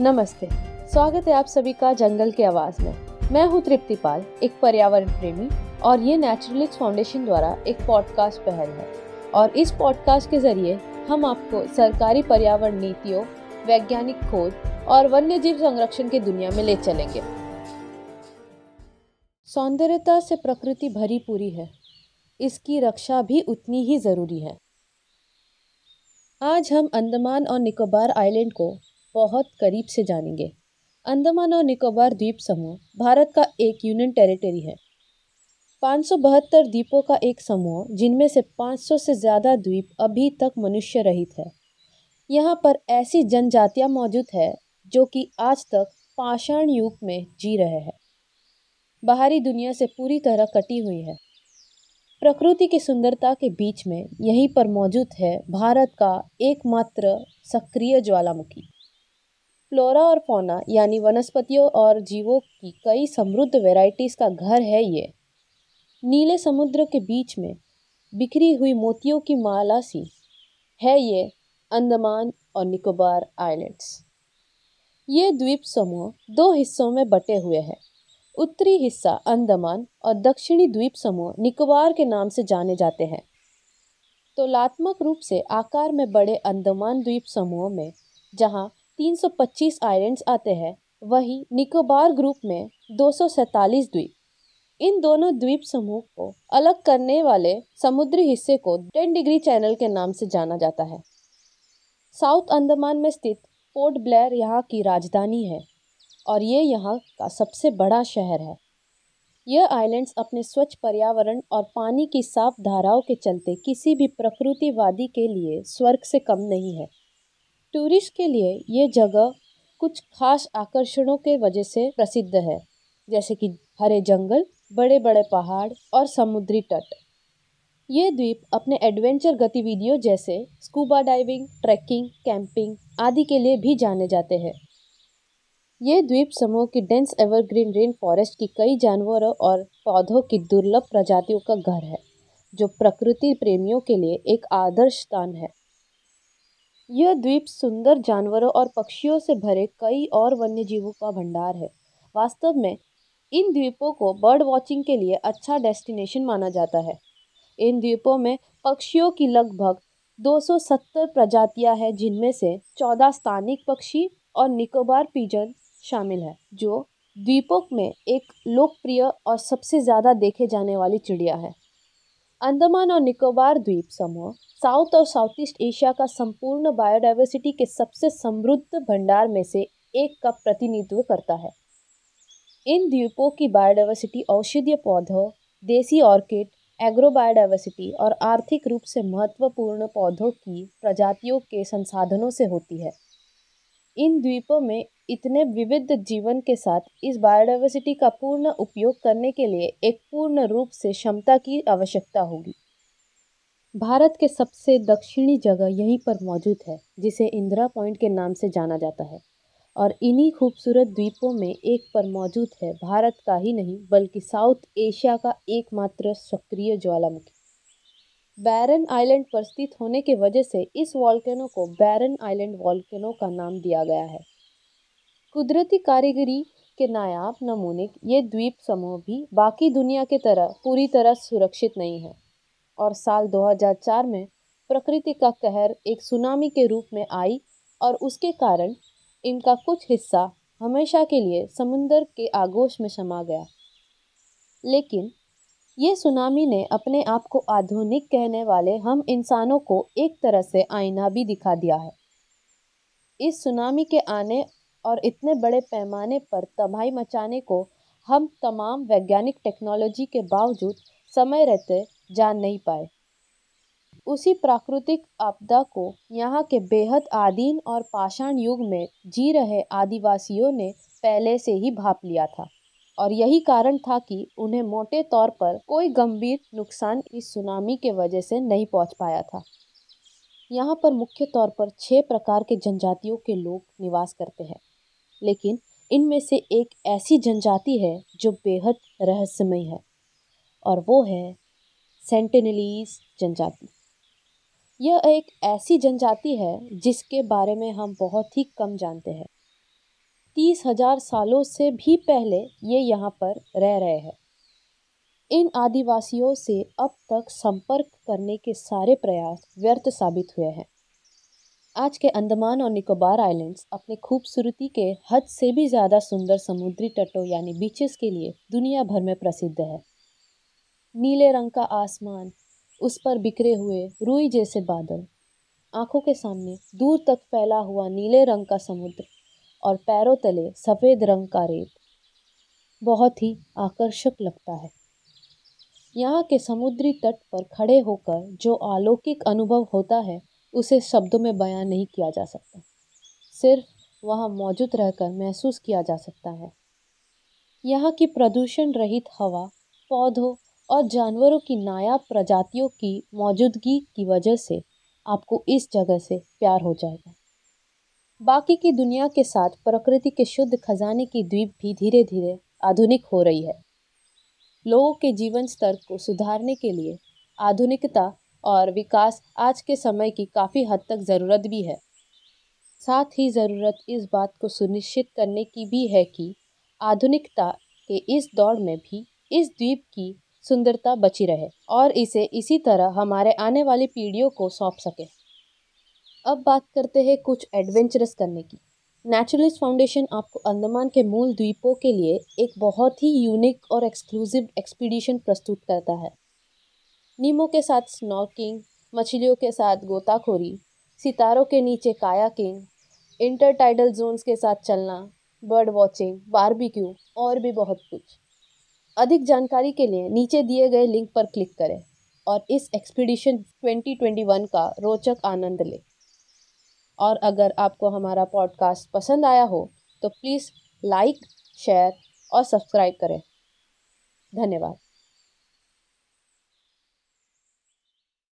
नमस्ते। स्वागत है आप सभी का जंगल की आवाज़ में। मैं हूँ तृप्ति पाल, एक पर्यावरण प्रेमी, और ये नेचुरलिस्ट फाउंडेशन द्वारा एक पॉडकास्ट पहल है। और इस पॉडकास्ट के ज़रिए हम आपको सरकारी पर्यावरण नीतियों, वैज्ञानिक खोज और वन्य जीव संरक्षण की दुनिया में ले चलेंगे। सौंदर्यता से प्रकृति भरी पूरी है। इसकी रक्षा भी उतनी ही ज़रूरी है। आज हम अंडमान और निकोबार आइलैंड को बहुत करीब से जानेंगे। अंडमान और निकोबार द्वीप समूह भारत का एक यूनियन टेरिटरी है। पाँच सौ बहत्तर द्वीपों का एक समूह, जिनमें से 500 से ज़्यादा द्वीप अभी तक मनुष्य रहित है। यहाँ पर ऐसी जनजातियाँ मौजूद है, जो कि आज तक पाषाण युग में जी रहे हैं। बाहरी दुनिया से पूरी तरह कटी हुई है। प्रकृति की सुंदरता के बीच में यहीं पर मौजूद है भारत का एकमात्र सक्रिय ज्वालामुखी। फ्लोरा और फोना यानी वनस्पतियों और जीवों की कई समृद्ध वैरायटीज़ का घर है ये। नीले समुद्र के बीच में बिखरी हुई मोतियों की माला सी है ये अंडमान और निकोबार आइलैंड्स ये द्वीप समूह दो हिस्सों में बटे हुए हैं। उत्तरी हिस्सा अंडमान और दक्षिणी द्वीप समूह निकोबार के नाम से जाने जाते हैं। तुलनात्मक रूप से आकार में बड़े अंडमान द्वीप समूह में, जहाँ 325 आइलैंड्स आते हैं, वही निकोबार ग्रुप में दो द्वीप। इन दोनों द्वीप समूह को अलग करने वाले समुद्री हिस्से को 10 डिग्री चैनल के नाम से जाना जाता है। साउथ अंडमान में स्थित पोर्ट ब्लेयर यहाँ की राजधानी है और ये यहाँ का सबसे बड़ा शहर है। यह आइलैंड्स अपने स्वच्छ पर्यावरण और पानी की साफ़ धाराओं के चलते किसी भी प्रकृतिवादी के लिए स्वर्ग से कम नहीं है। टूरिस्ट के लिए ये जगह कुछ खास आकर्षणों के वजह से प्रसिद्ध है, जैसे कि हरे जंगल बड़े बड़े पहाड़ और समुद्री तट। ये द्वीप अपने एडवेंचर गतिविधियों जैसे स्कूबा डाइविंग, ट्रैकिंग, कैंपिंग आदि के लिए भी जाने जाते हैं। ये द्वीप समूह की डेंस एवरग्रीन रेन फॉरेस्ट की कई जानवरों और पौधों की दुर्लभ प्रजातियों का घर है, जो प्रकृति प्रेमियों के लिए एक आदर्श स्थान है। यह द्वीप सुंदर जानवरों और पक्षियों से भरे कई और वन्य जीवों का भंडार है। वास्तव में, इन द्वीपों को बर्ड वॉचिंग के लिए अच्छा डेस्टिनेशन माना जाता है। इन द्वीपों में पक्षियों की लगभग 270 प्रजातियाँ हैं, जिनमें से 14 स्थानिक पक्षी और निकोबार पीजन शामिल है, जो द्वीपों में एक लोकप्रिय और सबसे ज़्यादा देखे जाने वाली चिड़िया है। अंडमान और निकोबार द्वीप समूह, साउथ और साउथ ईस्ट एशिया का संपूर्ण बायोडाइवर्सिटी के सबसे समृद्ध भंडार में से एक का प्रतिनिधित्व करता है। इन द्वीपों की बायोडाइवर्सिटी औषधीय पौधों, देसी ऑर्किड एग्रो बायोडाइवर्सिटी और आर्थिक रूप से महत्वपूर्ण पौधों की प्रजातियों के संसाधनों से होती है। इन द्वीपों में इतने विविध जीवन के साथ इस बायोडाइवर्सिटी का पूर्ण उपयोग करने के लिए एक पूर्ण रूप से क्षमता की आवश्यकता होगी। भारत के सबसे दक्षिणी जगह यहीं पर मौजूद है, जिसे इंदिरा पॉइंट के नाम से जाना जाता है, और इन्हीं खूबसूरत द्वीपों में एक पर मौजूद है भारत का ही नहीं, बल्कि साउथ एशिया का एकमात्र सक्रिय ज्वालामुखी। बैरन आइलैंड पर स्थित होने की वजह से इस वॉल्केनो को बैरन आइलैंड वॉल्केनो का नाम दिया गया है। कुदरती कारीगरी के नायाब नमूने, ये द्वीप समूह भी बाकी दुनिया की तरह पूरी तरह सुरक्षित नहीं है और साल 2004 में प्रकृति का कहर एक सुनामी के रूप में आई और उसके कारण इनका कुछ हिस्सा हमेशा के लिए समुंदर के आगोश में समा गया। लेकिन ये सुनामी ने अपने आप को आधुनिक कहने वाले हम इंसानों को एक तरह से आईना भी दिखा दिया है। इस सुनामी के आने और इतने बड़े पैमाने पर तबाही मचाने को हम तमाम वैज्ञानिक टेक्नोलॉजी के बावजूद समय रहते जान नहीं पाए। उसी प्राकृतिक आपदा को यहाँ के बेहद आदीन और पाषाण युग में जी रहे आदिवासियों ने पहले से ही भाप लिया था। और यही कारण था कि उन्हें मोटे तौर पर कोई गंभीर नुकसान इस सुनामी के वजह से नहीं पहुँच पाया था। यहाँ पर मुख्य तौर पर छह प्रकार के जनजातियों के लोग निवास करते हैं, लेकिन इनमें से एक ऐसी जनजाति है जो बेहद रहस्यमय है, और वो है सेंटिनलीज जनजाति। यह एक ऐसी जनजाति है जिसके बारे में हम बहुत ही कम जानते हैं। तीस हज़ार सालों से भी पहले ये यहाँ पर रह रहे हैं। इन आदिवासियों से अब तक संपर्क करने के सारे प्रयास व्यर्थ साबित हुए हैं। आज के अंडमान और निकोबार आइलैंड्स अपने खूबसूरती के हद से भी ज़्यादा सुंदर समुद्री तटों यानी बीचेस के लिए दुनिया भर में प्रसिद्ध है। नीले रंग का आसमान, उस पर बिखरे हुए रुई जैसे बादल, आँखों के सामने दूर तक फैला हुआ नीले रंग का समुद्र और पैरों तले सफ़ेद रंग का रेत। बहुत ही आकर्षक लगता है। यहाँ के समुद्री तट पर खड़े होकर जो अलौकिक अनुभव होता है, उसे शब्दों में बयान नहीं किया जा सकता। सिर्फ़ वहाँ मौजूद रहकर महसूस किया जा सकता है। यहाँ की प्रदूषण रहित हवा, पौधों और जानवरों की नायाब प्रजातियों की मौजूदगी की वजह से आपको इस जगह से प्यार हो जाएगा। बाकी की दुनिया के साथ प्रकृति के शुद्ध खजाने की द्वीप भी धीरे धीरे आधुनिक हो रही है। लोगों के जीवन स्तर को सुधारने के लिए आधुनिकता और विकास आज के समय की काफ़ी हद तक ज़रूरत भी है। साथ ही ज़रूरत इस बात को सुनिश्चित करने की भी है कि आधुनिकता के इस दौर में भी इस द्वीप की सुंदरता बची रहे और इसे इसी तरह हमारे आने वाली पीढ़ियों को सौंप सके। अब बात करते हैं कुछ एडवेंचरस करने की। नेचुरलिस्ट फाउंडेशन आपको अंडमान के मूल द्वीपों के लिए एक बहुत ही यूनिक और एक्सक्लूसिव एक्सपीडिशन प्रस्तुत करता है। नीमो के साथ स्नॉकिंग मछलियों के साथ गोताखोरी, सितारों के नीचे कायाकिंग इंटरटाइडल जोन्स के साथ चलना बर्ड वॉचिंग बारबेक्यू और भी बहुत कुछ। अधिक जानकारी के लिए नीचे दिए गए लिंक पर क्लिक करें और इस एक्सपीडिशन 2021 का रोचक आनंद लें। और अगर आपको हमारा पॉडकास्ट पसंद आया हो तो प्लीज़ लाइक शेयर और सब्सक्राइब करें। धन्यवाद।